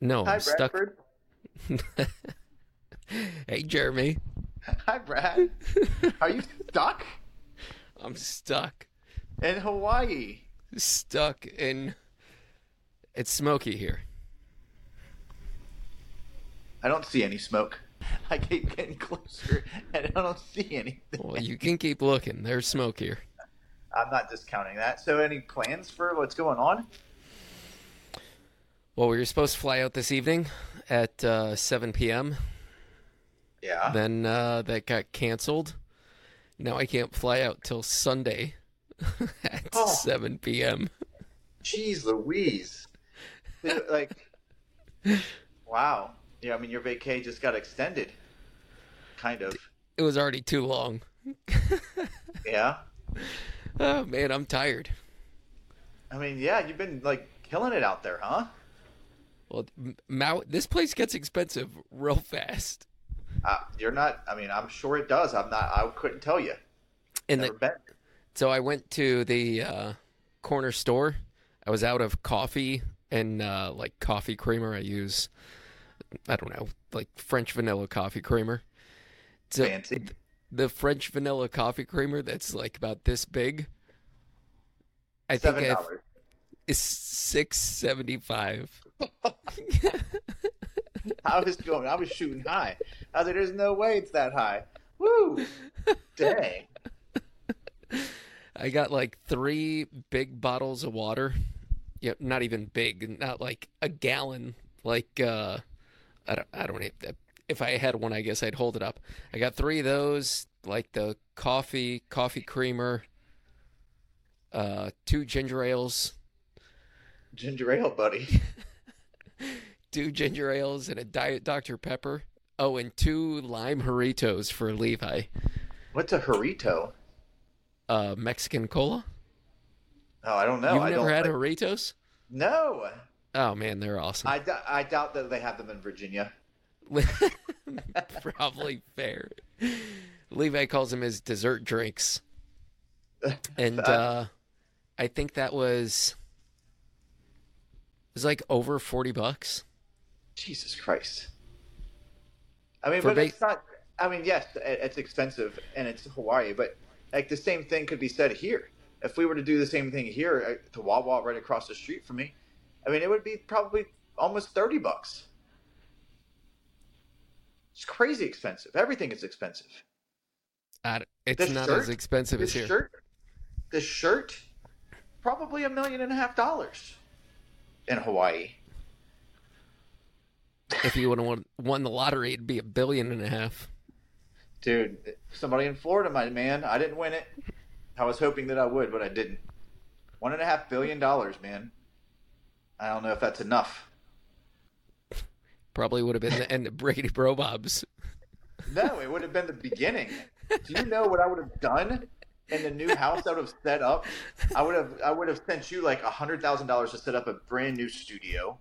No, Hi, I'm stuck. Hey, Jeremy. Hi, Brad. Are you stuck I'm stuck. in Hawaii? Stuck in. It's smoky here. I don't see any smoke. I keep getting closer and I don't see anything. Well, you can keep looking. There's smoke here. I'm not discounting that. So, any plans for what's going on? Well, we were supposed to fly out this evening at uh, 7 p.m. Yeah. Then uh, that got canceled. Now I can't fly out till Sunday at Oh. 7 p.m. Jeez Louise. Like, wow. Yeah, I mean, your vacay just got extended. Kind of. It was already too long. Yeah. Oh man, I'm tired. I mean, yeah, you've been, like, killing it out there, huh? Well, this place gets expensive real fast. Uh, you're not, I mean, I'm sure it does. I'm not, I couldn't tell you. And the, so I went to the uh, corner store. I was out of coffee and uh, like coffee creamer. I use, I don't know, like French vanilla coffee creamer. So Fancy. the French vanilla coffee creamer that's like about this big. I Seven think I've- dollars. Is six seventy five. I was going, I was shooting high. I was like, there's no way it's that high. Woo! Dang. I got like three big bottles of water. Yeah, not even big, not like a gallon. Like uh, I don't, I don't. If, if I had one, I guess I'd hold it up. I got three of those, like the coffee, coffee creamer, uh, two ginger ales, Ginger ale, buddy. two ginger ales, and a diet Dr Pepper. Oh, and two lime Jarritos for Levi. What's a Jarrito? Uh, Mexican cola. Oh, I don't know. You've I never had like-? No. Oh man, they're awesome. I, I doubt that they have them in Virginia. Probably fair. Levi calls them his dessert drinks. And uh I think that was was like over 40 bucks. Jesus Christ. I mean, For but ba- it's not. I mean, yes, it's expensive and it's Hawaii, but like the same thing could be said here. If we were to do the same thing here at the Wawa right across the street from me, I mean, it would be probably almost thirty bucks. It's crazy expensive. Everything is expensive. D- it's This not shirt- as expensive as here. shirt, this shirt, probably a million and a half dollars in Hawaii. If you would have won, won the lottery, it'd be a billion and a half. Dude, somebody in Florida, my man. I didn't win it. I was hoping that I would, but I didn't. One and a half billion dollars, man. I don't know if that's enough. Probably would have been the end of Briggity Bro Bob's. No, it would have been the beginning. Do you know what I would have done in the new house I would have set up? I would have I would have sent you like a hundred thousand dollars to set up a brand new studio.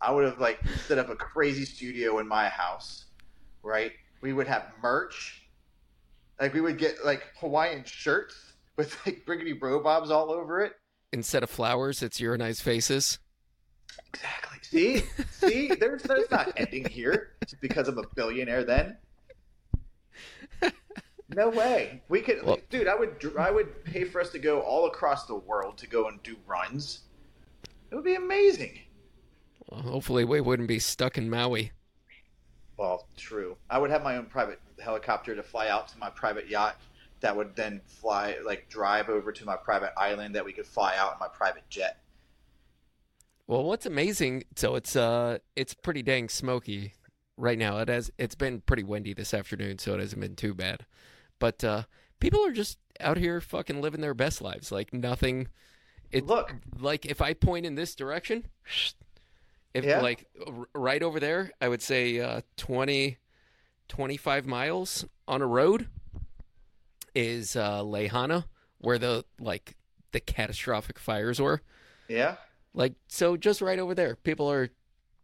I would have like set up a crazy studio in my house, right? We would have merch. Like we would get like Hawaiian shirts with like Briggity Bro Bobs all over it. Instead of flowers, it's your nice faces. Exactly. See, see, there's there's not ending here just because I'm a billionaire. Then, no way. We could, Well- dude. I would I would pay for us to go all across the world to go and do runs. It would be amazing. Well, hopefully, we wouldn't be stuck in Maui. Well, true. I would have my own private helicopter to fly out to my private yacht. That would then fly, like, drive over to my private island that we could fly out in my private jet. Well, what's amazing, so it's uh it's pretty dang smoky right now. It has it's been pretty windy this afternoon, so it hasn't been too bad. But uh people are just out here fucking living their best lives. Like nothing it Look, like if I point in this direction, if Yeah. like r- right over there, I would say uh 20 25 miles on a road is uh Lahaina where the like the catastrophic fires were. yeah. Like so, just right over there, people are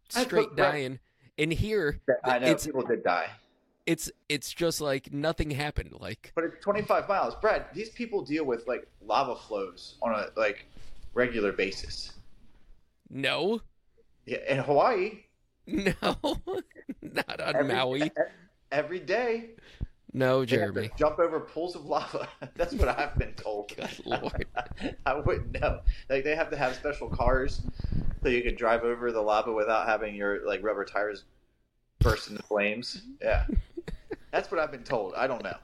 straight put right- dying. And here, I know it's people did die. It's it's just like nothing happened. Like But it's 25 miles. Brad, these people deal with like lava flows on a like regular basis. no, Yeah, in Hawaii, No, not on Every- Maui. Every day, No, they have to Jeremy. jump over pools of lava. That's what I've been told. Good lord. I wouldn't know. Like they have to have special cars so you can drive over the lava without having your like rubber tires burst into flames. Yeah, that's what I've been told. I don't know.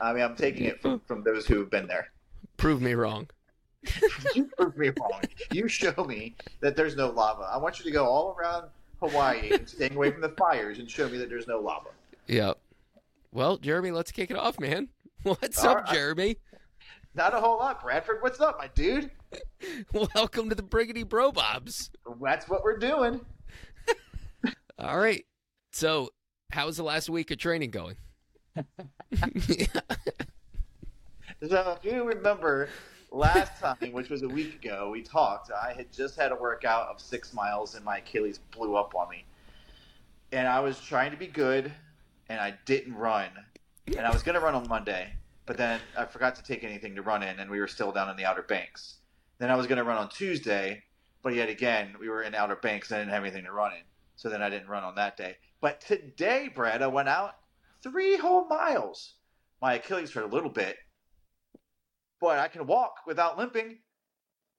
I mean, I'm taking it from, from those who have been there. Prove me wrong. You prove me wrong. You show me that there's no lava. I want you to go all around Hawaii and staying away from the fires and show me that there's no lava. Yep. Well, Jeremy, let's kick it off, man. What's All up, right. Jeremy? Not a whole lot, Bradford. What's up, my dude? Welcome to the Briggity Bro Bobs. That's what we're doing. All right. So, how's the last week of training going? So if you remember last time, which was a week ago, we talked. I had just had a workout of six miles and my Achilles blew up on me. And I was trying to be good and I didn't run. And I was going to run on Monday, but then I forgot to take anything to run in and we were still down in the Outer Banks. Then I was going to run on Tuesday, but yet again, we were in Outer Banks and I didn't have anything to run in. So then I didn't run on that day. But today, Brad, I went out three whole miles. My Achilles hurt a little bit, but I can walk without limping,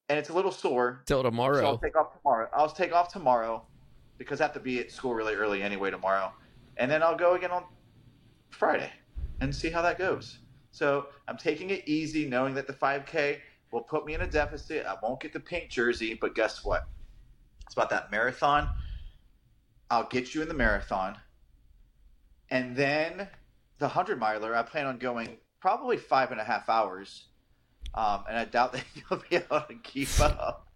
and it's a little sore. Till tomorrow. So I'll take off tomorrow. I'll take off tomorrow because I have to be at school really early anyway tomorrow, and then I'll go again on Friday and see how that goes. So I'm taking it easy, knowing that the 5K will put me in a deficit. I won't get the pink jersey, but guess what? It's about that marathon. I'll get you in the marathon, and then the hundred miler. I plan on going probably five and a half hours, um, and I doubt that you'll be able to keep up.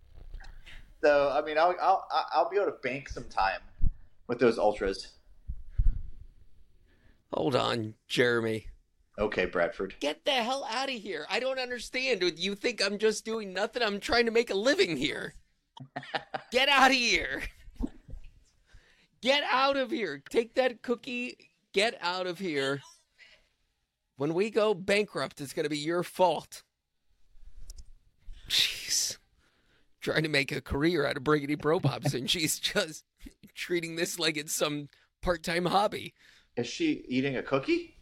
So I mean, I'll I'll I'll be able to bank some time with those ultras. Hold on, Jeremy. Okay, Bradford. Get the hell out of here. I don't understand. You think I'm just doing nothing? I'm trying to make a living here. Get out of here. Get out of here. Take that cookie. Get out of here. When we go bankrupt, it's going to be your fault. Jeez. Trying to make a career out of Briggity Bro Bobs, and she's just treating this like it's some part time hobby. Is she eating a cookie?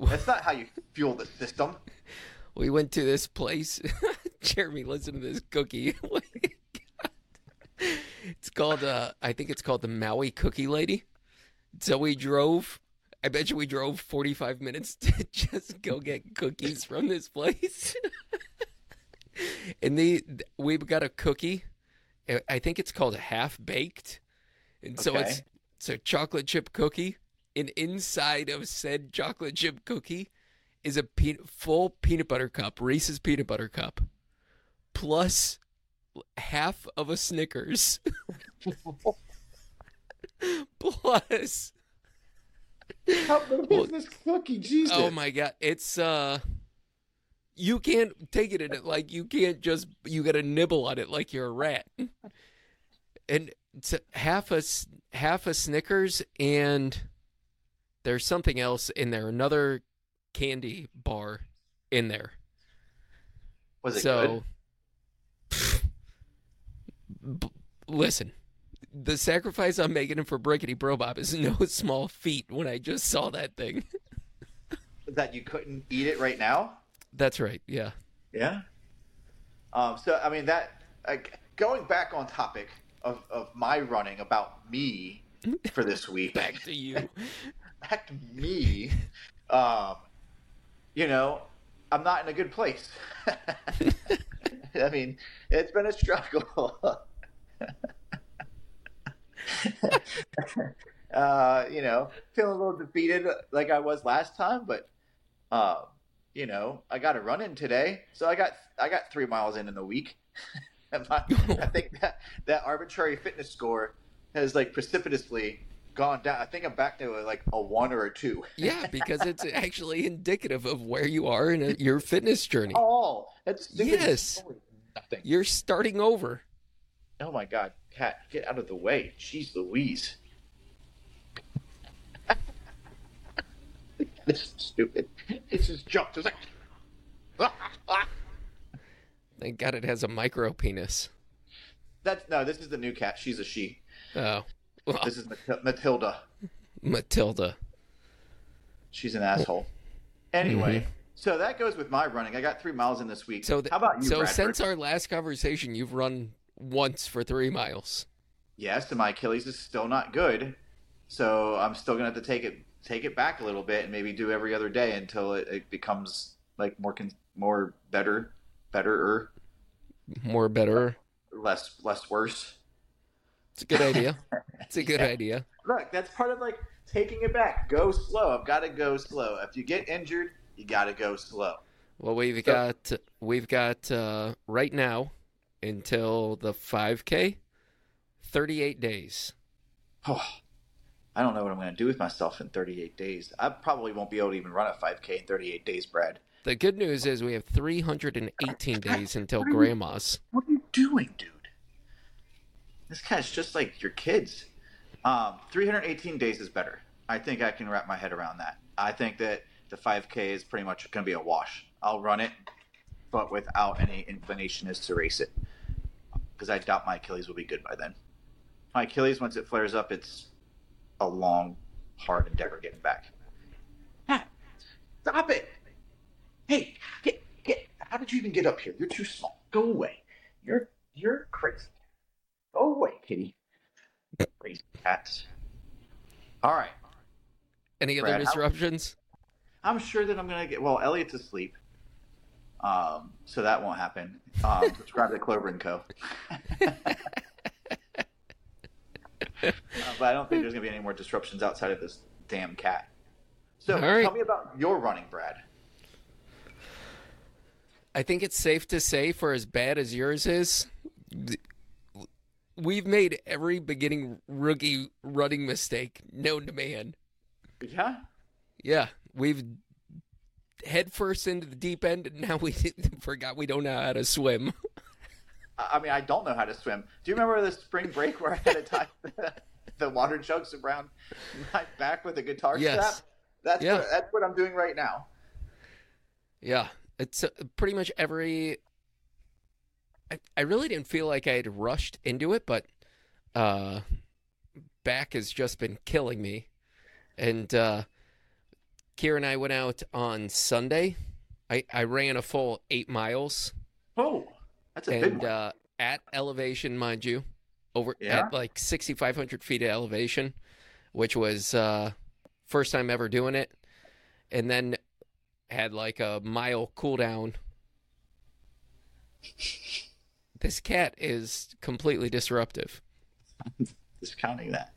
That's not how you fuel the system. We went to this place. Jeremy, listen to this cookie. It's called, uh, I think it's called the Maui Cookie Lady. So we drove, I bet you we drove 45 minutes to just go get cookies from this place. and the, we've got a cookie. I- think it's called a half baked. And so it's, it's a chocolate chip cookie. And inside of said chocolate chip cookie is a pe- full peanut butter cup, Reese's peanut butter cup, plus half of a Snickers, plus How big Well- is this cookie? Jesus. oh my god, it's uh, you can't take it in it like you can't just you got to nibble on it like you're a rat, and it's a- half a s- half a Snickers and there's something else in there, another candy bar in there. Was it so, good? B- listen, the sacrifice I'm making for Briggity Bro Bob is no small feat when I just saw that thing. That you couldn't eat it right now? That's right, yeah. Yeah. Um, so I mean that like, going back on topic of, of my running about me for this week. Back to you. back to me. Um, you know, I'm not in a good place. I mean, it's been a struggle. uh, you know, feeling a little defeated like I was last time, but uh, you know, I got a run in today, so I got I got three miles in in the week. My- I think that that arbitrary fitness score has like precipitously gone down. I think I'm back to like a one or a two. Yeah, because it's actually indicative of where you are in a, your fitness journey. Oh, that's. Yes. Nothing. You're starting over. Oh my God, Cat, get out of the way. Jeez Louise. this is stupid. This is jumped. It's like. Thank God it has a micro penis. That's no. This is the new cat. She's a she. Oh, Well, This is Mat- Matilda. Matilda. She's an asshole. Anyway, so that goes with my running. I got three miles in this week. Mm-hmm. So, th- how about you, so Bradford? since our last conversation, you've run once for three miles. yes, and my Achilles is still not good, so I'm still gonna have to take it take it back a little bit and maybe do every other day until it, it becomes like more con- more better, better, or More better. less less worse. It's a good idea. It's a good idea. Look, that's part of like taking it back. Go slow. I've got to go slow. If you get injured, you got to go slow. Well, we've So- got we've got uh, right now until the 5K, 38 days. Oh, I don't know what I'm going to do with myself in 38 days. I probably won't be able to even run a 5K in 38 days, Brad. The good news is we have 318 days until grandma's. What are you doing, dude? This guy's just like your kids. Um, 318 days is better. I think I can wrap my head around that. I think that the 5K is pretty much going to be a wash. I'll run it, but without any inclination as to race it, because I doubt my Achilles will be good by then. My Achilles, once it flares up, it's a long, hard endeavor getting back. Ah, Stop it! Hey, get get! How did you even get up here? You're too small. Go away. You're you're crazy. Go away, kitty. Crazy cats. All right. Any other Brad, how- disruptions? I'm sure that I'm gonna get. Well, Elliot's asleep, um, so that won't happen. Um, subscribe to Clover and Co. Uh, but I don't think there's gonna be any more disruptions outside of this damn cat. So right. tell me about your running, Brad. I think it's safe to say, for as bad as yours is, we've made every beginning rookie running mistake known to man. Yeah. Yeah, we've head first into the deep end, and now we forgot we don't know how to swim. I I mean, I don't know how to swim. Do you remember the spring break where I had to tie the, the water jugs around my back with a guitar Yes. strap? That's Yeah. what, that's what I'm doing right now. Yeah, it's uh, pretty much every. I, I really didn't feel like I had rushed into it, but uh, back has just been killing me. And uh, Kira and I went out on Sunday. I, I ran a full eight miles Oh, that's a big and one. uh, at elevation, mind you, over Yeah? at like 6,500 feet of elevation, which was uh, first time ever doing it, and then had like a mile cool down. This cat is completely disruptive. Just counting that.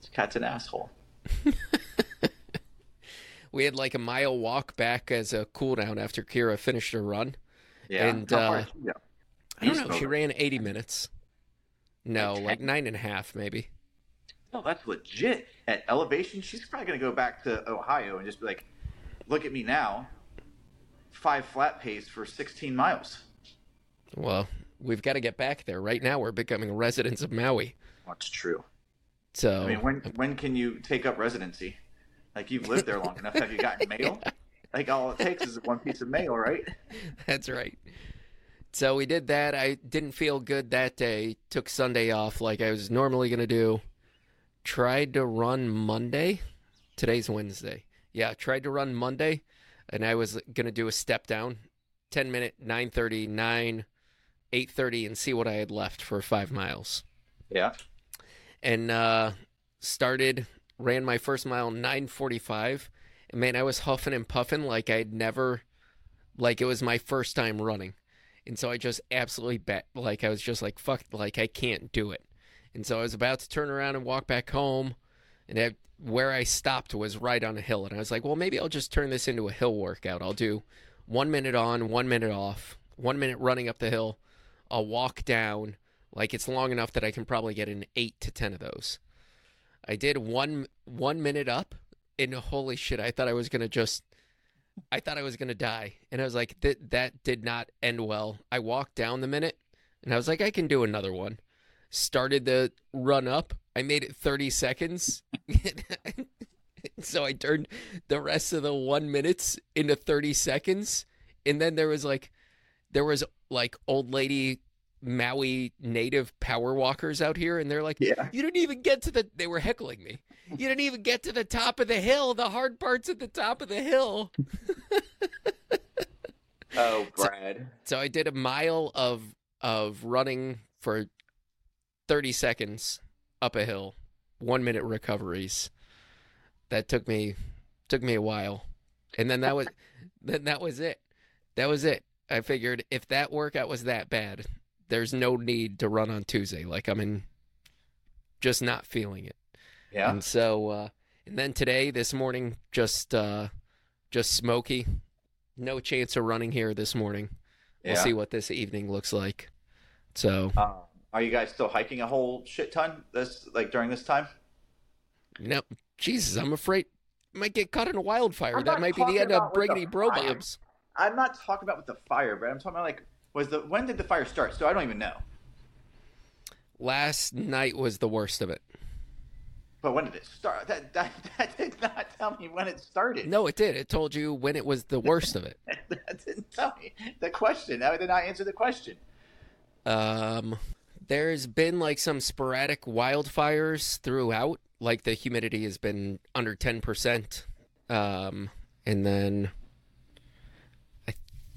This cat's an asshole. We had like a mile walk back as a cool down after Kira finished her run. Yeah. And, uh, is she go? I don't know. She mode. ran 80 minutes. No, Okay. like nine and a half, maybe. No, that's legit. At elevation, she's probably going to go back to Ohio and just be like, look at me now. Five flat pace for 16 miles. Well, we've got to get back there. Right now, we're becoming residents of Maui. That's true. So, I mean, when when can you take up residency? Like you've lived there long enough. Have you gotten mail? Like all it takes is one piece of mail, right? that's right. So we did that. I didn't feel good that day. Took Sunday off like I was normally going to do. Tried to run Monday. Today's Wednesday. Yeah, tried to run Monday, and I was going to do a step down 10 minute, 9.30, 9, 8.30, and see what I had left for five miles. Yeah. and uh, started ran my first mile 9:45 and man I was huffing and puffing like I'd never like it was my first time running. And so I just absolutely bet like I was just like fuck like I can't do it. And so I was about to turn around and walk back home and I, where I stopped was right on a hill and I was like well maybe I'll just turn this into a hill workout. I'll do 1 minute on 1 minute off 1 minute running up the hill. I'll walk down like it's long enough that I can probably get an eight to ten of those. I did one one minute up, and holy shit, I thought I was gonna just, I thought I was gonna die, and I was like, that that did not end well. I walked down the minute, and I was like, I can do another one. Started the run up. I made it thirty seconds. so I turned the rest of the one minutes into thirty seconds, and then there was like, there was like old lady Maui native power walkers out here, and they're like, Yeah. "You didn't even get to the." They were heckling me. You didn't even get to the top of the hill. The hard part's at the top of the hill. Oh, Brad. So I did a mile of of running for thirty seconds up a hill, one minute recoveries. That took me took me a while, and then that was then that was it. That was it. I figured if that workout was that bad, there's no need to run on Tuesday. Like I'm in, just not feeling it. Yeah. And so, uh, and then today, this morning, just uh, just smoky. No chance of running here this morning. We'll yeah. see what this evening looks like. So, Um, are you guys still hiking a whole shit ton this like during this time? no, Jesus, I'm afraid I might get caught in a wildfire. That might be the end of Briggity Bro fire. I'm not talking about with the fire, but I'm talking about like was the when did the fire start? So I don't even know. Last night was the worst of it. But when did it start? That that, that did not tell me when it started. No, it did. It told you when it was the worst of it. that didn't tell me the question. That did not answer the question. Um, there's been like some sporadic wildfires throughout. Like the humidity has been under 10%. Um, and then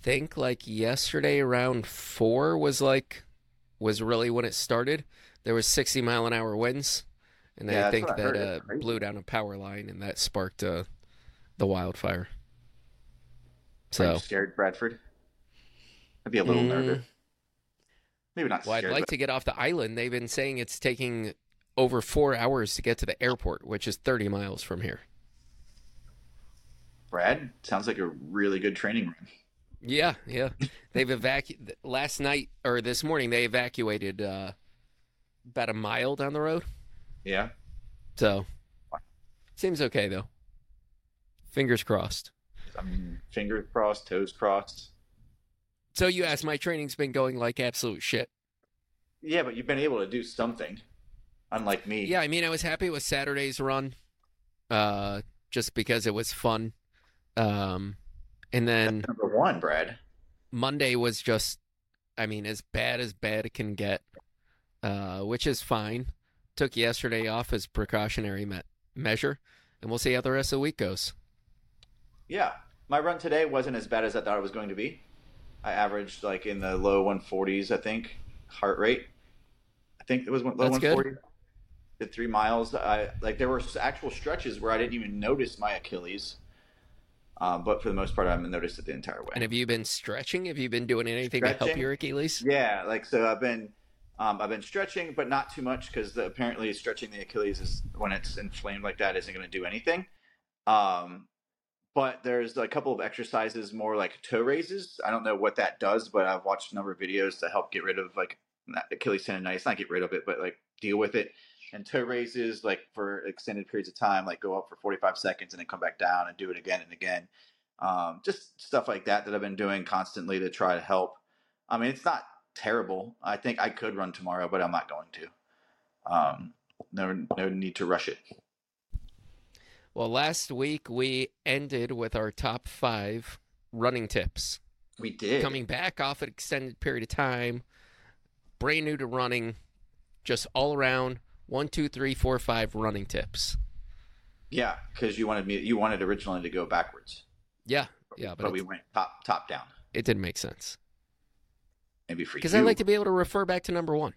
think like yesterday around four was like, was really when it started. There was 60 mile an hour winds. And Yeah, I think what I that uh, blew down a power line and that sparked uh, the wildfire. So, scared, Bradford? I'd be a little Mm. nervous. Maybe not well, I'd like but to get off the island. They've been saying it's taking over four hours to get to the airport, which is 30 miles from here. Brad sounds like a really good training run. Yeah, yeah. They've evacuated last night or this morning. They evacuated uh, about a mile down the road. Yeah. So seems okay though. Fingers crossed. I mean, fingers crossed, toes crossed. So you asked, my training's been going like absolute shit. Yeah, but you've been able to do something, unlike me. Yeah, I mean, I was happy with Saturday's run, uh, just because it was fun. Um, and then Number one, Brad. Monday was just, I mean, as bad as bad it can get, uh, which is fine. Took yesterday off as precautionary me- measure, and we'll see how the rest of the week goes. Yeah, my run today wasn't as bad as I thought it was going to be. I averaged like in the low 140s, I think, heart rate. I think it was low That's good. 140. Did three miles. I like there were actual stretches where I didn't even notice my Achilles. Um, but for the most part, I haven't noticed it the entire way. And have you been stretching? Have you been doing anything to help your Achilles? Yeah, like so I've been um, I've been stretching, but not too much because apparently stretching the Achilles is when it's inflamed like that isn't going to do anything. Um, but there's a couple of exercises more like toe raises. I don't know what that does, but I've watched a number of videos to help get rid of like Achilles tendonitis, not get rid of it, but like deal with it. And toe raises like for extended periods of time, like go up for 45 seconds and then come back down and do it again and again. Um, just stuff like that that I've been doing constantly to try to help. I mean, it's not terrible. I think I could run tomorrow, but I'm not going to. Um, no, no need to rush it. Well, last week we ended with our top five running tips. We did. Coming back off an extended period of time, brand new to running, just all around one, two, three, four, five running tips. Yeah, because you wanted me. You wanted originally to go backwards, Yeah, yeah, but, but we went top top down. it didn't make sense Maybe for because. I like to be able to refer back to number one.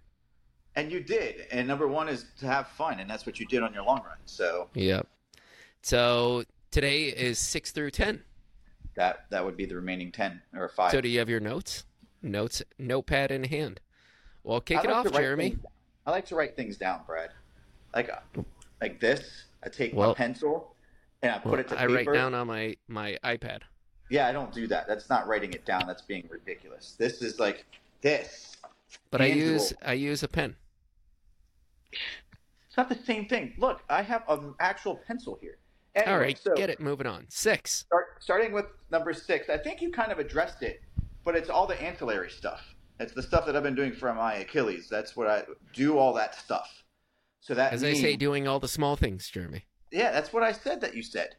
And you did. And number one is to have fun, and that's what you did on your long run. So yeah, So today is six through ten. that that would be the remaining ten or five. So do you have your notes? Notes, notepad in hand. Well, kick I it like off, Jeremy. things- I like to write things down, Brad. Like like this. I take Well- my pencil and I put Well, it to paper. I write down on my my iPad. Yeah, I don't do that. That's not writing it down. That's being ridiculous. This is like this. But I use I use a pen. It's not the same thing. Look, I have an actual pencil here. Anyway, All right, so get it. Moving on. Six. Start, starting with number six, I think you kind of addressed it, but it's all the ancillary stuff. It's the stuff that I've been doing for my Achilles. That's what I do. All that stuff. So that As I say, doing all the small things, Jeremy. yeah, that's what I said. That you said.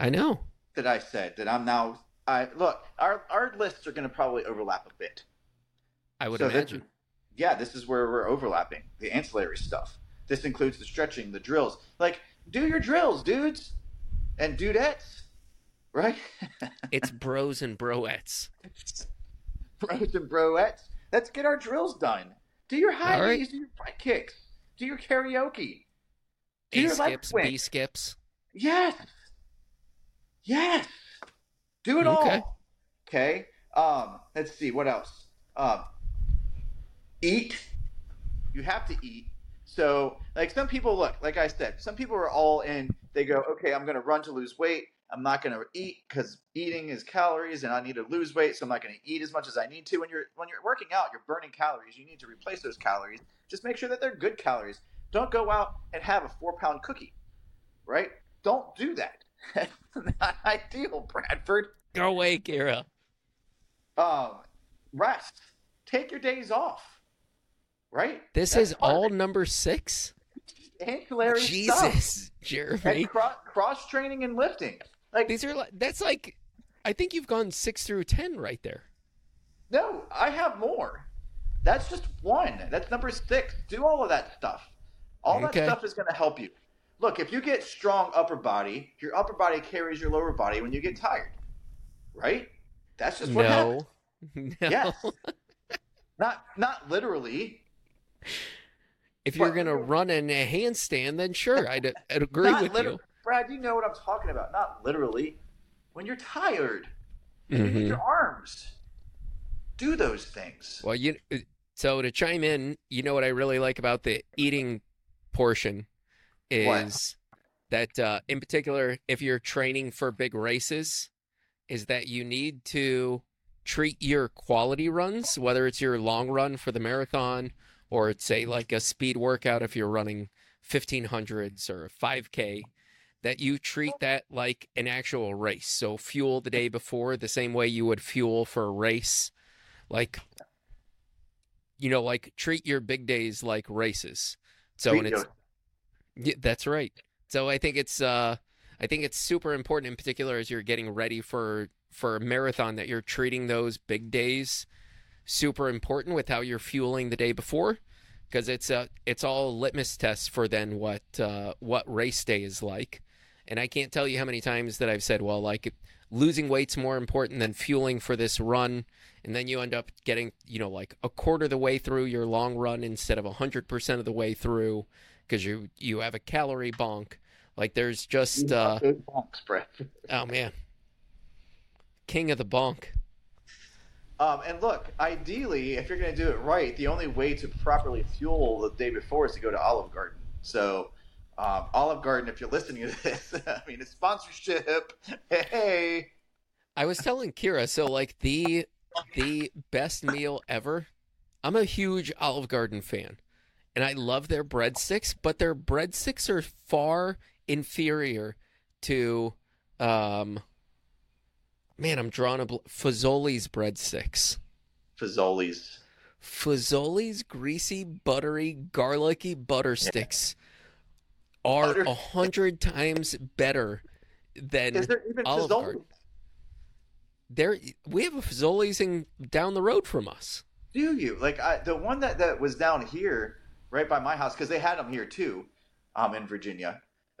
I know. That I said. That I'm now. I look. Our our lists are going to probably overlap a bit. I would So imagine. yeah, this is where we're overlapping the ancillary stuff. This includes the stretching, the drills. Like, do your drills, dudes and dudettes, right? It's bros and broettes. bros and broettes. Let's get our drills done. Do your high right. knees, do your front kicks, do your karaoke, do A your skips. B skips. Yes. Yes. Do it Okay. all. Okay. Um, let's see what else. Um, eat. You have to eat. So, like some people look, like I said, some people are all in. They go, okay, I'm going to run to lose weight. I'm not going to eat because eating is calories, and I need to lose weight, so I'm not going to eat as much as I need to. When you're when you're working out, you're burning calories. You need to replace those calories. Just make sure that they're good calories. Don't go out and have a four pound cookie, right? Don't do that. Not ideal, Bradford. Go away, Kira. Um, rest. Take your days off. Right. This That's is all it. number six. ancillary stuff. Jesus, Jeremy. And cro- cross training and lifting. Like These are like that's like, I think you've gone six through ten right there. no, I have more. That's just one. That's number six. Do all of that stuff. All Okay. that stuff is going to help you. Look, if you get strong upper body, your upper body carries your lower body when you get tired. Right? That's just what happens. No, no. Yes. not not literally. If you're gonna run in a handstand, then sure, I'd, I'd agree with liter- you. Brad, you know what I'm talking about. Not literally. When you're tired and you your arms, do those things. Well, you so to chime in, you know what I really like about the eating portion What? is that uh, in particular, if you're training for big races, is that you need to treat your quality runs, whether it's your long run for the marathon or it's say like a speed workout if you're running 1500s or a 5k that you treat that like an actual race so fuel the day before the same way you would fuel for a race like you know like treat your big days like races so Treat it's yeah, that's right. So I think it's uh I think it's super important in particular as you're getting ready for for a marathon that you're treating those big days super important with how you're fueling the day before because it's uh it's all litmus tests for then what uh what race day is like. And I can't tell you how many times that I've said, well, like losing weight's more important than fueling for this run and then you end up getting, you know, like a quarter of the way through your long run instead of 100% of the way through because you you have a calorie bonk. Like there's just uh bonks, Brad. oh man, king of the bonk. Um, and look, ideally, if you're going to do it right, the only way to properly fuel the day before is to go to Olive Garden. So, um, Olive Garden, if you're listening to this, I mean, it's sponsorship. Hey, I was telling Kira, so like the the best meal ever. I'm a huge Olive Garden fan, and I love their breadsticks, but their breadsticks are far inferior to, um, man, I'm drawing a bl- Fazoli's breadsticks. Fazoli's. Fazoli's greasy, buttery, garlicky butter sticks are a hundred times better than Is there even Olive Fazoli's? Garden. there. We have a Fazoli's in, down the road from us. Do you like I, the one that that was down here, right by my house? Because they had them here too, um, in Virginia.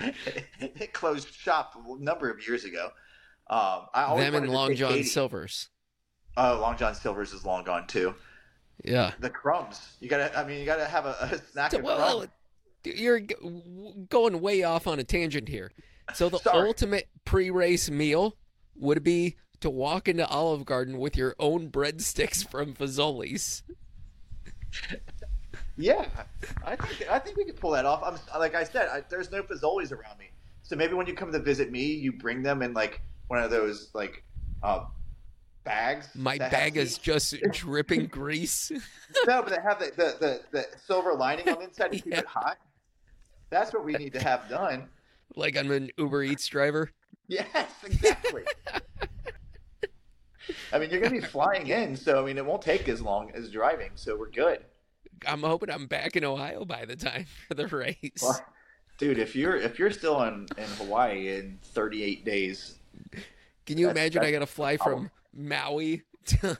it closed shop a number of years ago. Um, I always Them and Long John Katie. Silver's. Oh, Long John Silver's is long gone too. Yeah. The crumbs. You gotta. I mean, you gotta have a, a snack So, of well, crumbs. You're going way off on a tangent here. So the Sorry. ultimate pre-race meal would be to walk into Olive Garden with your own breadsticks from Fazoli's. Yeah, I think I think we could pull that off. I'm like I said, I, there's no Fazoli's around me, so maybe when you come to visit me, you bring them in like one of those like um, bags. My bag is seats. just dripping grease. no, but they have the, the, the, the silver lining on the inside to keep Yeah. it hot. That's what we need to have done. like I'm an Uber Eats driver. Yes, exactly. I mean, you're gonna be flying in, so I mean, it won't take as long as driving, so we're good. I'm hoping I'm back in Ohio by the time for the race. Well, dude, if you're if you're still in in Hawaii in 38 days, Can you that's- imagine I got to fly from Maui to,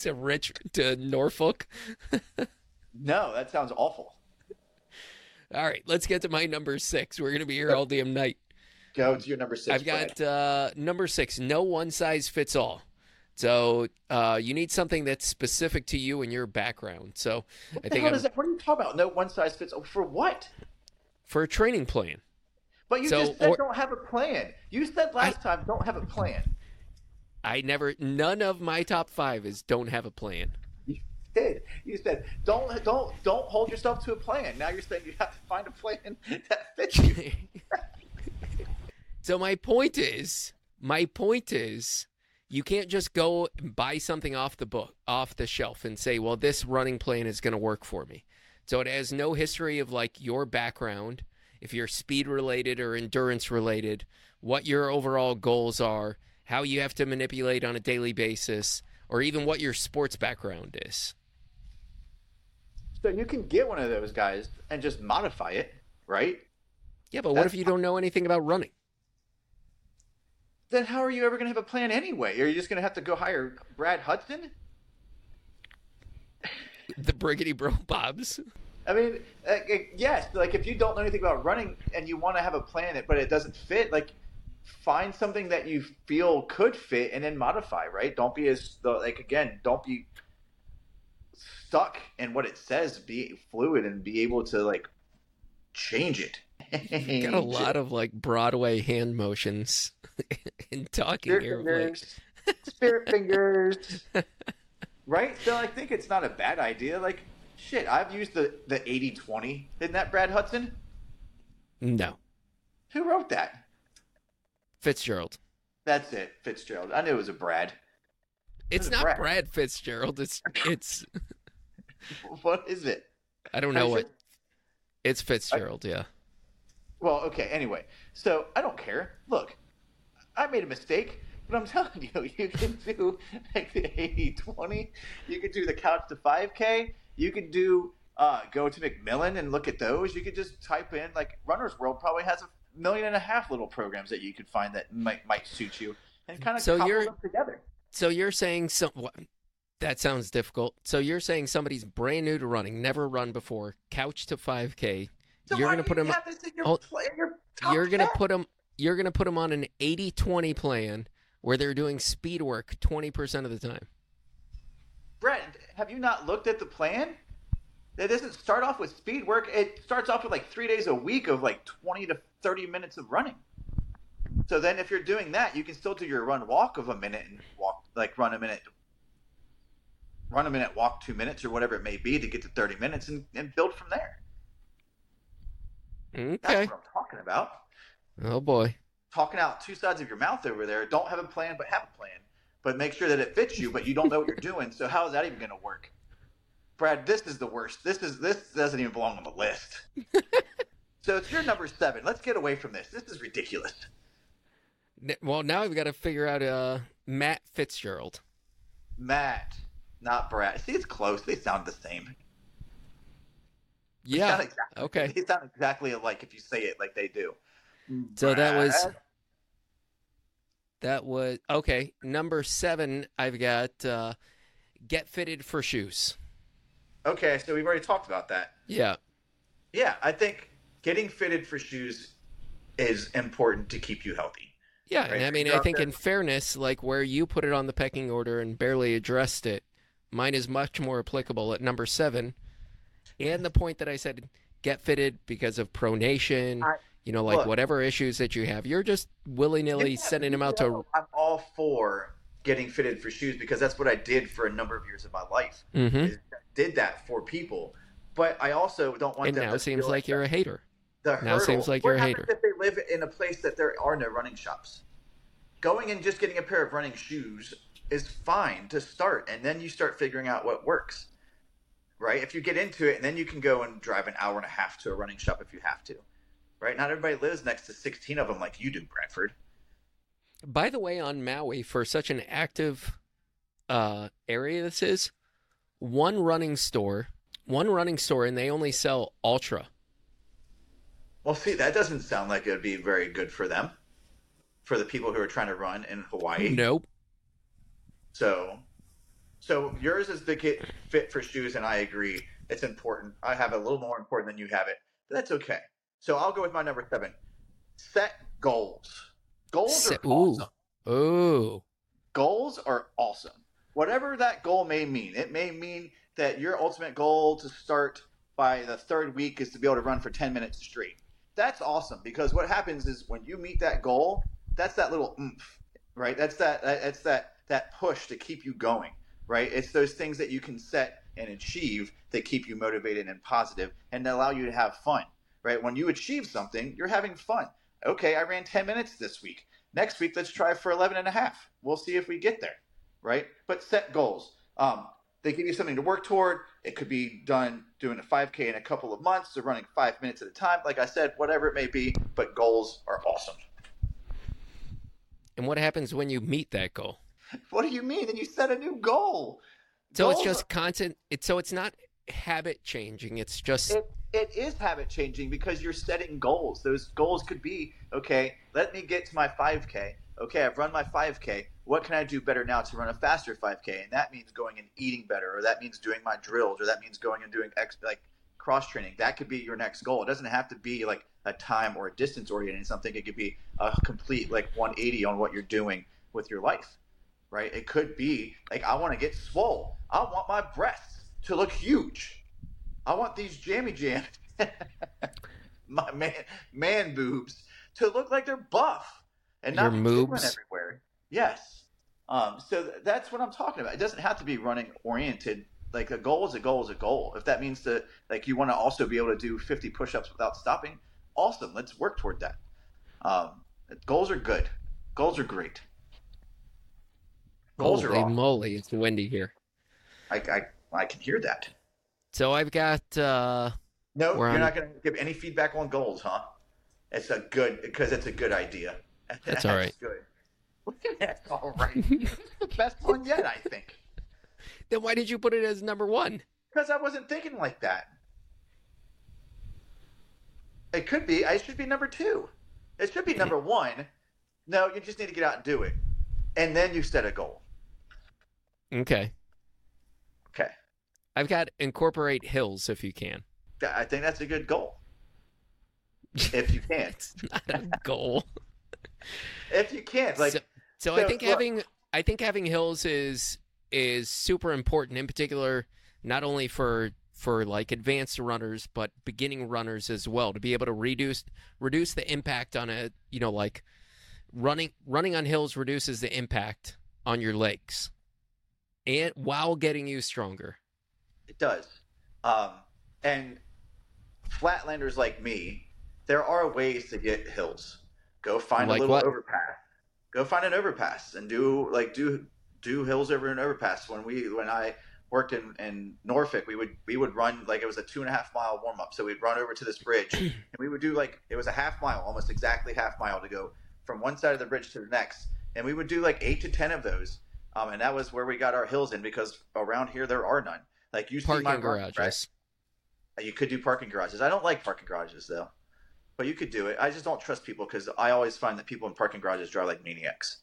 to Rich to Norfolk. No, that sounds awful. All right, let's get to my number six. We're gonna be here all damn night. Go to your number six. I've got uh, number six. No one size fits all. So uh, you need something that's specific to you and your background. So What I think I'm, is that? What are you talking about? No one size fits all for what? for a training plan. But you So, just said or- don't have a plan. You said last time don't have a plan. I never. None of my top five is don't have a plan. Did. You said don't don't don't hold yourself to a plan. Now you're saying you have to find a plan that fits you. so my point is, my point is, you can't just go and buy something off the book, off the shelf, and say, "Well, this running plan is going to work for me." So it has no history of like your background, if you're speed related or endurance related, what your overall goals are, how you have to manipulate on a daily basis, or even what your sports background is. So you can get one of those guys and just modify it, right? Yeah, but what if you don't know anything about running? Then how are you ever going to have a plan anyway? Are you just going to have to go hire Brad Hudson? The Briggity Bro Bobs. I mean, yes. Like if you don't know anything about running and you want to have a plan, but it doesn't fit, like find something that you feel could fit and then modify. Right? Don't be as the like again. Don't be stuck in what it says. Be fluid and be able to like change it. Got a lot of like Broadway hand motions in talking Spirit here. Like, fingers. Spirit fingers. Right? So I think it's not a bad idea. Like, shit, I've used the, the 80 20. Isn't that Brad Hudson? no, Who wrote that? Fitzgerald. That's it, Fitzgerald. I knew it was a Brad. It's not Brad? Brad Fitzgerald. It's it's What is it? I don't know what sure? it's Fitzgerald. Yeah. Well, okay, anyway. So I don't care. Look, I made a mistake, but I'm telling you, you can do like the 80 20. You could do the couch to 5K. You could do uh, go to McMillan and look at those. You could just type in, like, Runner's World probably has a million and a half little programs that you could find that might, might suit you and kind of So couple you're- them together. So you're saying some what, that sounds difficult. So you're saying somebody's brand new to running, never run before, couch to 5K. So you're gonna do put you him. have this in your, Oh, your You're gonna put them. You're gonna put them on an 80-20 plan where they're doing speed work 20% of the time. Brett, have you not looked at the plan? It doesn't start off with speed work. It starts off with like three days a week of like 20 to 30 minutes of running. So then if you're doing that, you can still do your run walk of a minute and walk, like run a minute, run a minute, walk two minutes or whatever it may be to get to 30 minutes and, and build from there. Okay. That's what I'm talking about. Oh boy. Talking out two sides of your mouth over there. Don't have a plan, but have a plan. But make sure that it fits you, but you don't know what you're doing. So how is that even going to work? Brad, this is the worst. This is this doesn't even belong on the list. so it's your number seven. Let's get away from this. This is ridiculous. Well, now we've got to figure out uh Matt Fitzgerald. Matt, not Brad. See, it's close. They sound the same. Yeah. sound exactly, Okay. They sound exactly alike if you say it like they do. So that was that was okay. Number seven, I've got uh, get fitted for shoes. okay. So we've already talked about that. Yeah, Yeah, I think getting fitted for shoes is important to keep you healthy. yeah. Right. And I mean, I think there- in fairness, like where you put it on the pecking order and barely addressed it, mine is much more applicable at number seven. And the point that I said, get fitted because of pronation. I- you know, like look. whatever issues that you have, you're just willy nilly sending them out to. I'm all for getting fitted for shoes because that's what I did for a number of years of my life. Mm-hmm. I did that for people, but I also don't want And them now to it seems like you're a hater. the now it seems like what you're a hater. If they live in a place that there are no running shops, going and just getting a pair of running shoes is fine to start, and then you start figuring out what works. Right? If you get into it, and then you can go and drive an hour and a half to a running shop if you have to. Right? Not everybody lives next to 16 of them like you do, Bradford. By the way, on Maui, for such an active uh, area this is, one running store, one running store, and they only sell Altra. Well, see, that doesn't sound like it would be very good for them, for the people who are trying to run in Hawaii. Nope. So, So yours is the get fit for shoes, and I agree. It's important. I have it a little more important than you have it. But that's okay. So I'll go with my number seven. Set goals. Goals Set- are ooh. awesome. Ooh. Goals are awesome. Whatever that goal may mean, it may mean that your ultimate goal to start by the third week is to be able to run for 10 minutes straight. That's awesome because what happens is when you meet that goal, that's that little oomph, right? That's that that's that that push to keep you going, right? It's those things that you can set and achieve that keep you motivated and positive and allow you to have fun, right? When you achieve something, you're having fun. Okay, I ran 10 minutes this week. Next week, let's try for 11 and a half. We'll see if we get there, right? But set goals. Um, they give you something to work toward. It could be done doing a 5K in a couple of months or running five minutes at a time. Like I said, whatever it may be, but goals are awesome. And what happens when you meet that goal? What do you mean? Then you set a new goal. So it's Goals just content. It's so it's not habit changing. It's just it, it is habit changing because you're setting goals. Those goals could be okay, let me get to my 5K. Okay, I've run my 5K. What can I do better now to run a faster 5K? And that means going and eating better, or that means doing my drills, or that means going and doing ex- like cross training. That could be your next goal. It doesn't have to be like a time or a distance oriented something. It could be a complete like 180 on what you're doing with your life, right? It could be like I want to get swole. I want my breasts to look huge. I want these jammy jams, my man, man boobs, to look like they're buff and not be everywhere. Yes. Um, so th- that's what I'm talking about. It doesn't have to be running oriented. Like a goal is a goal is a goal. If that means that like you want to also be able to do 50 push-ups without stopping, awesome. Let's work toward that. Um, goals are good. Goals are great. Goals are holy moly! It's windy here. I, I I can hear that. So I've got uh No, you're not going to give any feedback on goals, huh? It's a good because it's a good idea. That's all right. Good. That's all right. it's the best one yet, I think. then why did you put it as number one? Because I wasn't thinking like that. It could be. I should be number two. It should be number one. No, you just need to get out and do it, and then you set a goal. Okay. Okay, I've got incorporate hills if you can. I think that's a good goal. If you can, It's not a goal. if you can, like so, so I think look- having I think having hills is is super important in particular not only for for like advanced runners but beginning runners as well to be able to reduce reduce the impact on a you know like running running on hills reduces the impact on your legs and while getting you stronger It does. Um, and flatlanders like me, there are ways to get hills. Go find Like a little what? overpass. Go find an overpass and do like do do hills over an overpass. When we when I worked in, in Norfolk, we would we would run like it was a two and a half mile warm up. So we'd run over to this bridge and we would do like it was a half mile, almost exactly half mile to go from one side of the bridge to the next. And we would do like eight to ten of those. Um, and that was where we got our hills in because around here there are none. Like you see my garages you could do parking garages. I don't like parking garages though, but you could do it. I just don't trust people because I always find that people in parking garages drive like maniacs.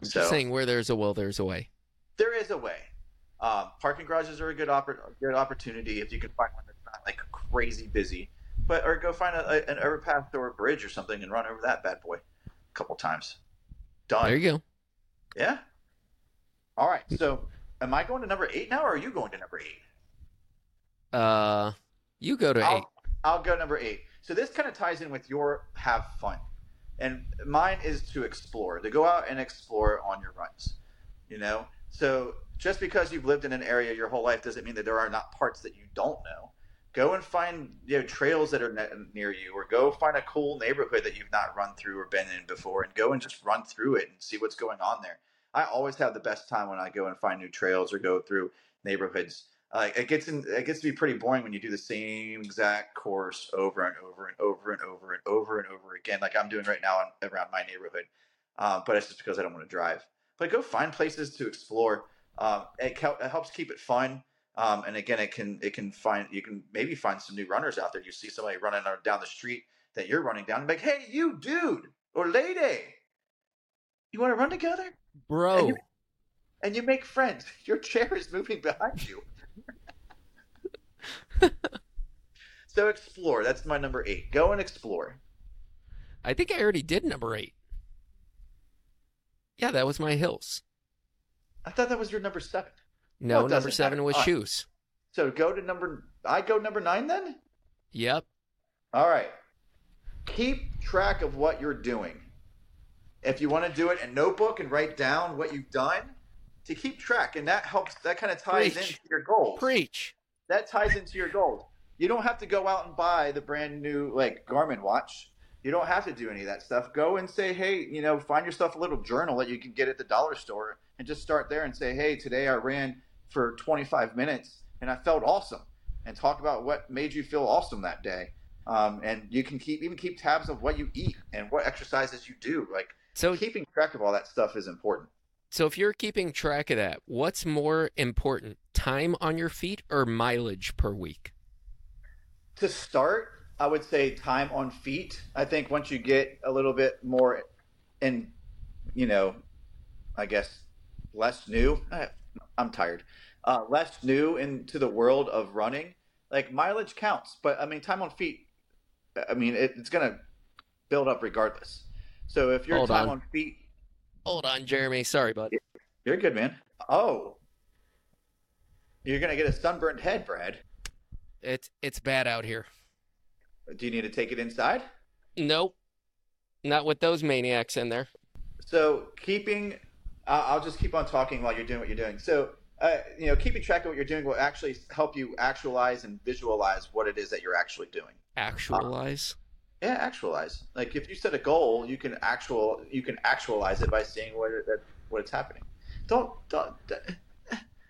i'm So- just saying where there's a will there's a way There is a way. Um, parking garages are a good oppor- good opportunity if you can find one that's not like crazy busy. But or go find a, a- an overpass or a bridge or something and run over that bad boy a couple times. Done. there you go Yeah. All right. So, am I going to number eight now, or are you going to number eight? uh you go to I'll, eight I'll go number eight. So this kind of ties in with your have fun, and mine is to explore, to go out and explore on your runs. You know, so just because you've lived in an area your whole life doesn't mean that there are not parts that you don't know. Go and find you know trails that are ne- near you, or go find a cool neighborhood that you've not run through or been in before, and go and just run through it and see what's going on there. I always have the best time when I go and find new trails or go through neighborhoods. It gets in, it gets to be pretty boring when you do the same exact course over and over and over and over and over and over again, like I'm doing right now around my neighborhood. Um, but it's just because I don't want to drive. But go find places to explore. Um, it, it helps keep it fun. Um, and again, it can it can find you can maybe find some new runners out there. You see somebody running down the street that you're running down, and be like, hey, you dude or lady, you want to run together? Bro you- and you make friends. Your chair is moving behind you. so explore. That's my number eight. Go and explore. I think I already did number eight. Yeah, that was my hills. I thought that was your number seven. No, Well, number seven was shoes. So go to number. I go number nine then. Yep. All right. Keep track of what you're doing. If you want to do it in notebook and write down what you've done, to keep track, and that helps. That kind of ties Preach. into your goals. Preach. That ties into your goals. You don't have to go out and buy the brand new like Garmin watch. You don't have to do any of that stuff. Go and say, hey, you know, find yourself a little journal that you can get at the dollar store, and just start there and say, hey, today I ran for 25 minutes and I felt awesome, and talk about what made you feel awesome that day. Um, and you can keep even keep tabs of what you eat and what exercises you do. Like So, keeping track of all that stuff is important. so if you're keeping track of that, what's more important, time on your feet or mileage per week? to start, I would say time on feet. I think once you get a little bit more in, you know, I guess less new. I, I'm tired. Uh, less new into the world of running. Like mileage counts, but I mean time on feet. I mean it, it's gonna build up regardless. So if your Hold time on. on feet, Hold on, Jeremy. Sorry, bud. you're good, man. Oh, you're gonna get a sunburnt head, Brad. It's it's bad out here. Do you need to take it inside? Nope. Not with those maniacs in there. So keeping, uh, I'll just keep on talking while you're doing what you're doing. So, uh, you know, keeping track of what you're doing will actually help you actualize and visualize what it is that you're actually doing. Actualize. Yeah, actualize. Like if you set a goal, you can actual, you can actualize it by seeing what it, that what it's happening. Don't, don't.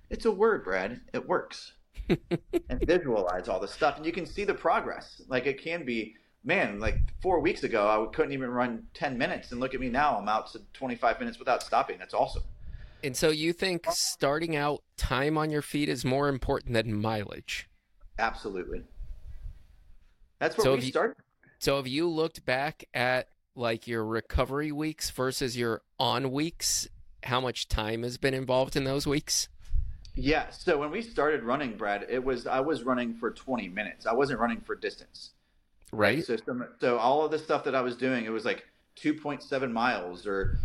It's a word, Brad. It works. and visualize all the stuff, and you can see the progress. Like it can be, man. Like four weeks ago, I couldn't even run ten minutes, and look at me now. I'm out to 25 minutes without stopping. That's awesome. And so you think starting out time on your feet is more important than mileage? Absolutely. That's where So we you- started. So have you looked back at like your recovery weeks versus your on weeks? How much time has been involved in those weeks? Yeah. So when we started running, Brad, it was I was running for 20 minutes. I wasn't running for distance. Right? So some, so all of the stuff that I was doing, it was like 2.7 miles or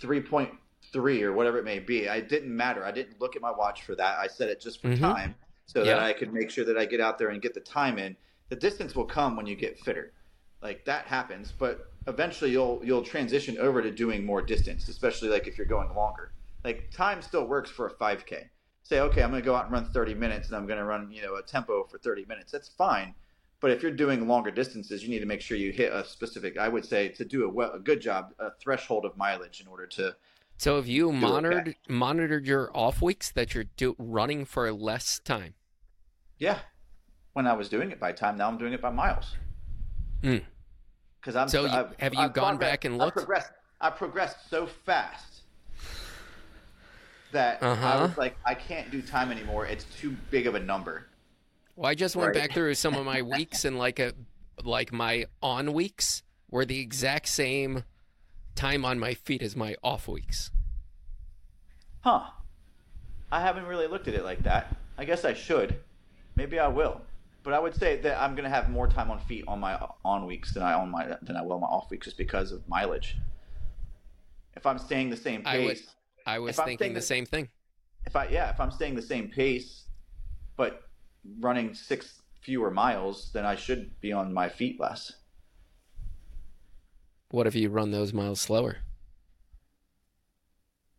3.3 or whatever it may be. I didn't matter. I didn't look at my watch for that. I set it just for Mhm. time so Yeah. that I could make sure that I get out there and get the time in. The distance will come when you get fitter. Like that happens, but eventually you'll you'll transition over to doing more distance, especially like if you're going longer. Like time still works for a 5k. Say, okay, I'm going to go out and run 30 minutes and I'm going to run, you know, a tempo for 30 minutes. That's fine. But if you're doing longer distances, you need to make sure you hit a specific, I would say, to do a, well, a good job, a threshold of mileage in order to. So have you monitored monitored your off weeks that you're do, running for less time? Yeah. When I was doing it by time, now I'm doing it by miles. Because I'm. So you- I've- have you I've gone progressed- back and looked? progressed. I progressed so fast that I Uh-huh. was like, I can't do time anymore. It's too big of a number. Well, I just went Right. back through some of my weeks and like a like my on weeks were the exact same time on my feet as my off weeks. Huh. I haven't really looked at it like that. I guess I should. Maybe I will. But I would say that I'm going to have more time on feet on my on weeks than I on my than I will on my off weeks just because of mileage. If I'm staying the same pace, I was I'm thinking saying the same thing. if I yeah, if I'm staying the same pace but running 6 fewer miles, then I should be on my feet less. What if you run those miles slower?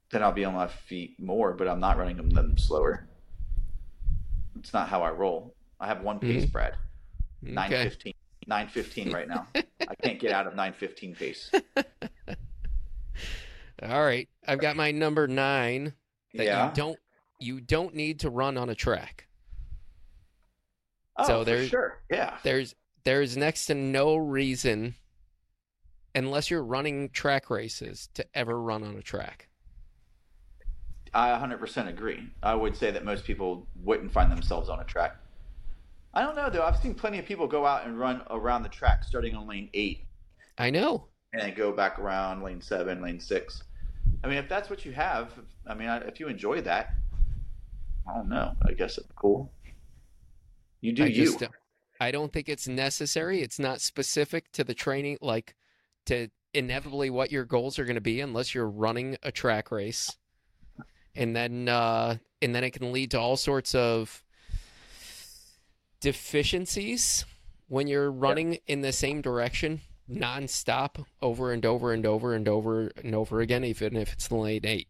Then I'll be on my feet more, but I'm not running them, them slower. It's not how I roll. I have one pace, Mhm. Brad. Nine Okay. fifteen. Nine fifteen right now. I can't get out of nine fifteen pace. All right. I've got my number 9 that yeah. you don't you don't need to run on a track. oh, so for there's- sure. Yeah. There's there's next to no reason unless you're running track races to ever run on a track. I 100% agree. I would say that most people wouldn't find themselves on a track. I don't know though. I've seen plenty of people go out and run around the track starting on lane 8 I know. and then go back around lane 7, lane 6. I mean, if that's what you have, I mean, if you enjoy that, I don't know. I guess it's cool. You do I you. just I don't think it's necessary. It's not specific to the training, like to inevitably what your goals are going to be, unless you're running a track race, and then uh, and then it can lead to all sorts of deficiencies when you're running in the same direction nonstop over and over and over and over and over again, even if it's the late eight.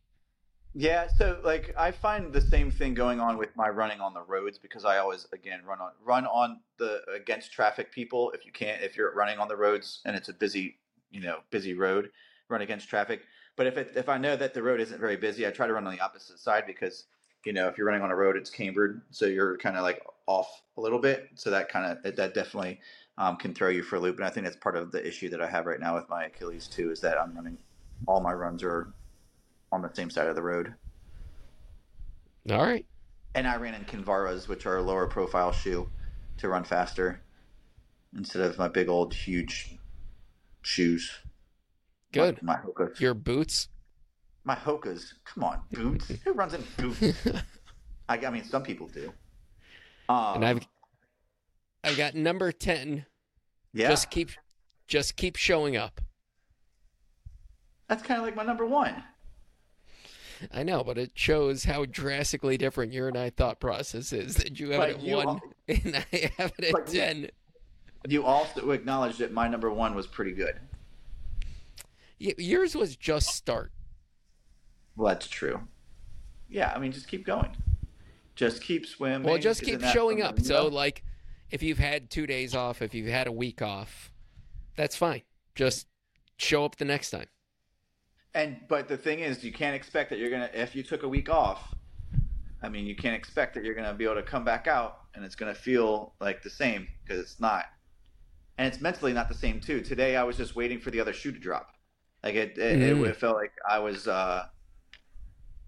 Yeah, so like I find the same thing going on with my running on the roads because I always again run on run on the against traffic people if you can't if you're running on the roads and it's a busy you know busy road run against traffic. But if it if I know that the road isn't very busy I try to run on the opposite side because you know if you're running on a road it's cambered. So you're kind of like off a little bit so that kind of that definitely um, can throw you for a loop and I think that's part of the issue that I have right now with my Achilles too is that I'm running all my runs are on the same side of the road. All right. And I ran in Kinvaras, which are a lower profile shoe, to run faster instead of my big old huge shoes. Good. My, my Hokas. Your boots. My Hokas. Come on, boots. Who runs in boots? I, I mean, some people do. Um, and I've I've got number ten. yeah, Just keep just keep showing up. that's kind of like my number one. I know, but it shows how drastically different your and I thought process is. That you have But it at one al- and I have it at ten. You also acknowledged that my number one was pretty good. Y- Yours was just start. Well, that's true. Yeah, I mean, just keep going. Just keep swimming. Well, just keep showing up. So, like, if you've had two days off, if you've had a week off, that's fine. Just show up the next time. And but the thing is, you can't expect that you're gonna. If you took a week off, I mean, you can't expect that you're gonna be able to come back out and it's gonna feel like the same because it's not. And it's mentally not the same too. Today, I was just waiting for the other shoe to drop. Like it, it, Mm. it felt like I was. Uh,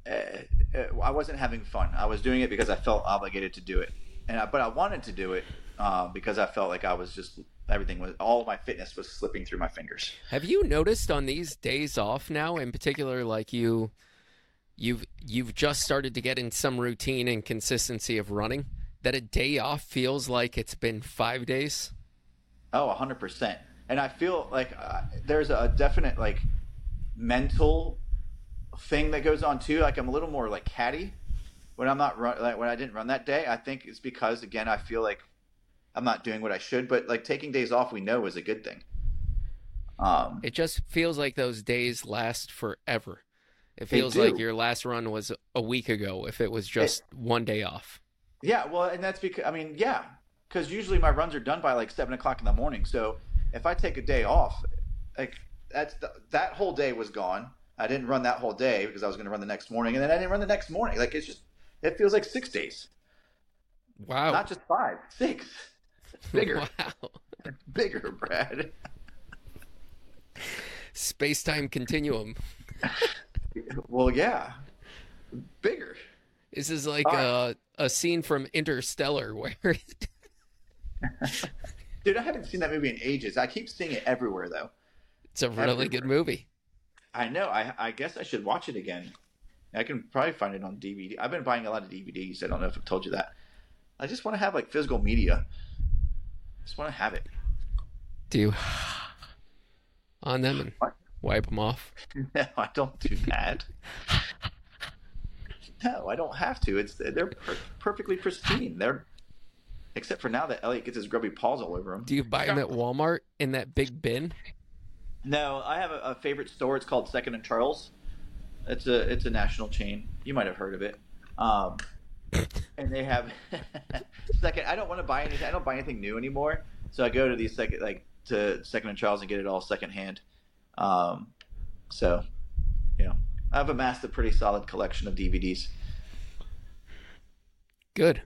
I wasn't having fun. I was doing it because I felt obligated to do it, and I, but I wanted to do it uh, because I felt like I was just everything was all my fitness was slipping through my fingers. Have you noticed on these days off now, in particular, like you, you've you've just started to get in some routine and consistency of running, that a day off feels like it's been five days. Oh, 100%. And I feel like uh, there's a definite like mental thing that goes on too. Like I'm a little more like catty when I'm not run like when I didn't run that day. I think it's because again I feel like I'm not doing what I should, but like taking days off we know is a good thing. Um It just feels like those days last forever. It feels like your last run was a week ago if it was just one day off. Yeah, well, and that's because I mean, yeah, because usually my runs are done by like seven o'clock in the morning. So if I take a day off, like that's the, that whole day was gone. I didn't run that whole day because I was going to run the next morning, and then I didn't run the next morning. Like it's just, it feels like six days, Wow. not just five, six. It's bigger, Wow. It's bigger, Brad. Space time continuum. Well, yeah, bigger. This is like All a, a scene from Interstellar where Dude, I haven't seen that movie in ages. I keep seeing it everywhere, though. it's a really good movie. I know. I I guess I should watch it again. I can probably find it on DVD. I've been buying a lot of DVDs. I don't know if I've told you that. I just want to have like physical media. I just want to have it. Do you on them and What? wipe them off? No, I don't do that. no, I don't have to. It's they're per- perfectly pristine. They're except for now that Elliot gets his grubby paws all over him. Do you buy them at Walmart in that big bin? No, I have a, a favorite store. It's called Second and Charles. It's a it's a national chain. You might have heard of it. Um, and they have second. I don't want to buy anything. I don't buy anything new anymore. So I go to these second like to Second and Charles and get it all secondhand. Um, so, you know, I've amassed a pretty solid collection of DVDs. Good.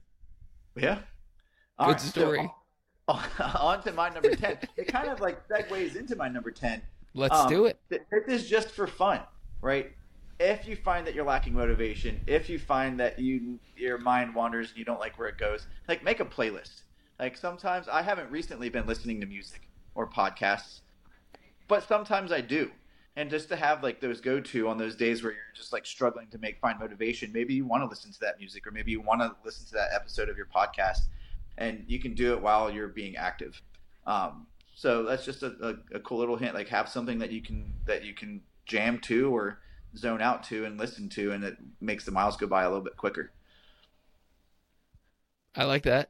Yeah. Good story. So, on to my number ten. It kind of like segues into my number ten. Let's Um, do it. th- This is just for fun, right? If you find that you're lacking motivation, if you find that you your mind wanders and you don't like where it goes, like make a playlist. Like sometimes I haven't recently been listening to music or podcasts, but sometimes I do. and just to have like those go to on those days where you're just like struggling to make find motivation. Maybe you want to listen to that music, or maybe you want to listen to that episode of your podcast, and you can do it while you're being active. Um, so that's just a, a, a cool little hint. Like have something that you can that you can jam to or zone out to and listen to, and it makes the miles go by a little bit quicker. I like that.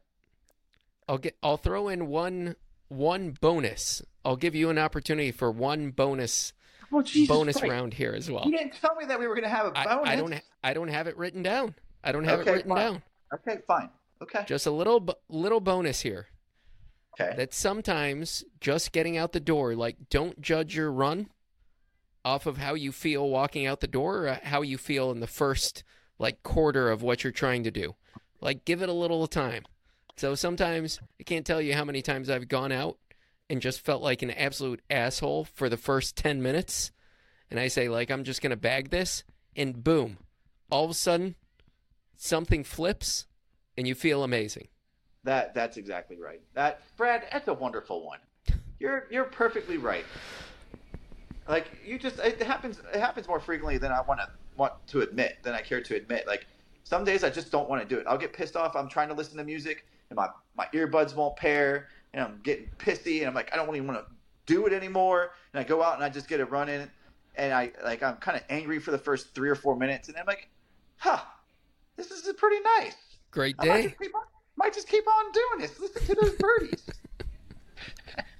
I'll get. I'll throw in one one bonus. I'll give you an opportunity for one bonus Oh, bonus Christ. round here as well. You didn't tell me that we were going to have a bonus. I don't. I don't have it written down. I don't have Okay, it written fine. down. Okay, fine. Okay. Just a little little bonus here. Okay. That sometimes just getting out the door, like don't judge your run off of how you feel walking out the door or how you feel in the first like quarter of what you're trying to do. Like give it a little time. So sometimes I can't tell you how many times I've gone out and just felt like an absolute asshole for the first 10 minutes and I say like I'm just going to bag this and boom, all of a sudden something flips and you feel amazing. That that's exactly right. That Brad, that's a wonderful one. You're you're perfectly right. Like you just it happens it happens more frequently than I want to want to admit than I care to admit. Like some days I just don't want to do it. I'll get pissed off. I'm trying to listen to music and my my earbuds won't pair and I'm getting pissy and I'm like I don't even want to do it anymore. And I go out and I just get a run in and I like I'm kind of angry for the first three or four minutes and I'm like, huh, this is pretty nice. Great I might day. just, on, might just keep on doing this. Listen to those birdies.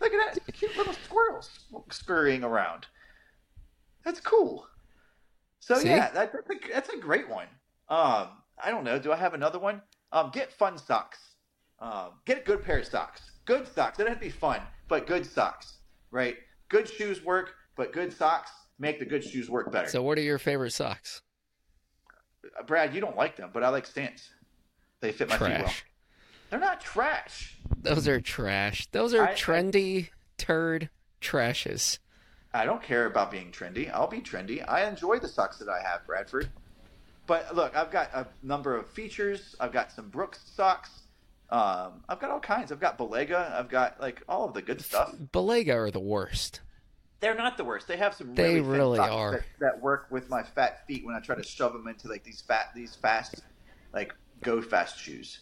Look at that cute little squirrels scurrying around. That's cool. So See? yeah, that, that's a that's a great one. Um, I don't know. Do I have another one? Um, get fun socks. Um, get a good pair of socks. Good socks. They don't have to be fun, but good socks. Right? Good shoes work, but good socks make the good shoes work better. So what are your favorite socks? Brad, you don't like them, but I like Stance. They fit my feet well. They're not trash. Those are trash. Those are I- I- trendy turd trashes. I don't care about being trendy. I'll be trendy. I enjoy the socks that I have, Bradford. But look, I've got a number of features. I've got some Brooks socks. Um, I've got all kinds. I've got Balega. I've got like all of the good stuff. Balega are the worst. They're not the worst. They have some They really, thin really socks are. That, that work with my fat feet when I try to shove them into like these fat, these fast, like go fast shoes.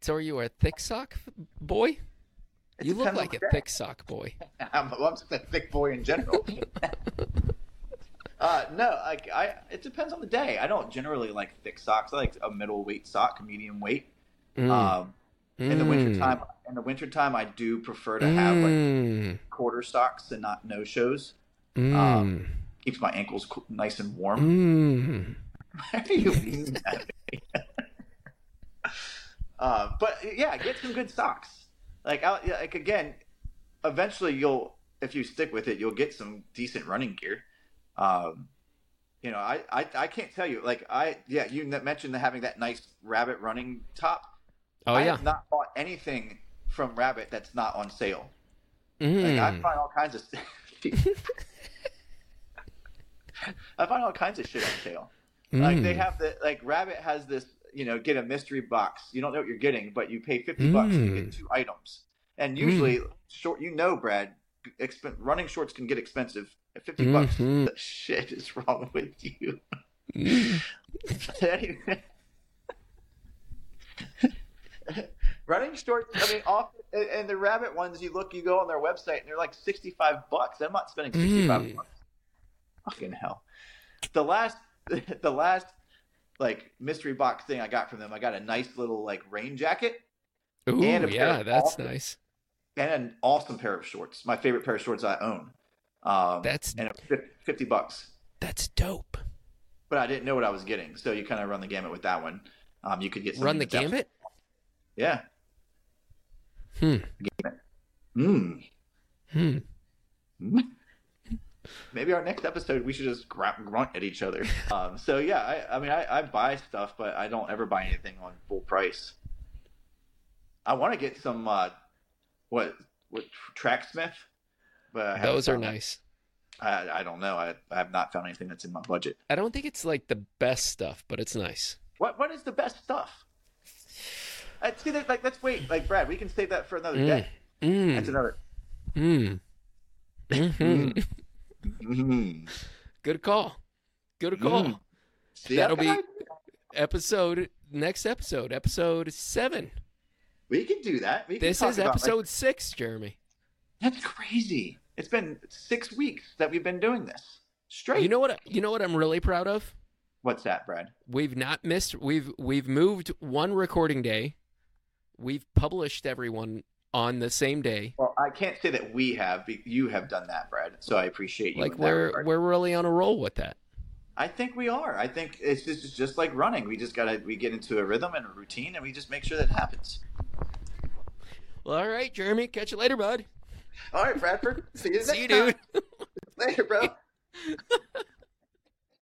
So are you a thick sock boy? It you look like a thick sock boy. I'm, well, I'm just a thick boy in general. uh, no, like I, it depends on the day. I don't generally like thick socks. I like a middle weight sock, medium weight. Mm. Um, in the wintertime, in the wintertime, I do prefer to have like Mm. quarter socks and not no shows. Mm. um, Keeps my ankles co- nice and warm. Why are you mean that? uh, but yeah, get some good socks. Like, I, like again, eventually you'll, if you stick with it, you'll get some decent running gear. Um, you know, I, I, I can't tell you. Like, I yeah, you mentioned having that nice rabbit running top. Oh I yeah. have not bought anything from Rabbit that's not on sale. Like, Mm. I find all kinds of. I find all kinds of shit on sale. Like they Mm. have the like Rabbit has this, you know, get a mystery box. You don't know what you're getting, but you pay fifty bucks to Mm. get two items. And usually, short, you know, Brad, exp- running shorts can get expensive. At fifty bucks, Mhm. the shit is wrong with you. Running shorts. I mean, off and- the Rabbit ones. You look, you go on their website, and they're like sixty-five bucks. I'm not spending sixty-five Mm. bucks. Fucking hell. The last, the last, like mystery box thing I got from them, I got a nice little like rain jacket Ooh, and a pair yeah, that's awesome- nice. and an awesome pair of shorts. My favorite pair of shorts I own. Um, That's and fifty bucks. that's dope. But I didn't know what I was getting, so you kind of run the gamut with that one. Um, you could get Run the gamut. Yeah. Hmm. Mm. Hmm. Maybe our next episode we should just gra- grunt at each other. Um, so yeah, I, I mean, I, I buy stuff, but I don't ever buy anything on full price. I want to get some uh, what what Tracksmith, but I Those are nice. I, I don't know. I, I have not found anything that's in my budget. I don't think it's like the best stuff, but it's nice. What what is the best stuff? Uh, see, that, like let's wait. Like Brad, we can save that for another day. Mm. That's another. Mm. Mhm. Mm. Good call. Good call. Mm. See, That'll I've got be- ideas. Episode next episode, episode seven. We can do that. We can This talk is about, like- episode six, Jeremy. That's crazy. It's been six weeks that we've been doing this straight. You know what? You know what I'm really proud of. what's that, Brad? We've not missed. We've we've moved one recording day. We've published everyone on the same day. Well, I can't say that we have. You have done that, Brad. So I appreciate you. Like we're we're really on a roll with that. I think we are. I think it's just, it's just like running. We just gotta we get into a rhythm and a routine, and we just make sure that happens. Well, all right, Jeremy. Catch you later, bud. All right, Bradford. See you See you, next dude. Later, bro.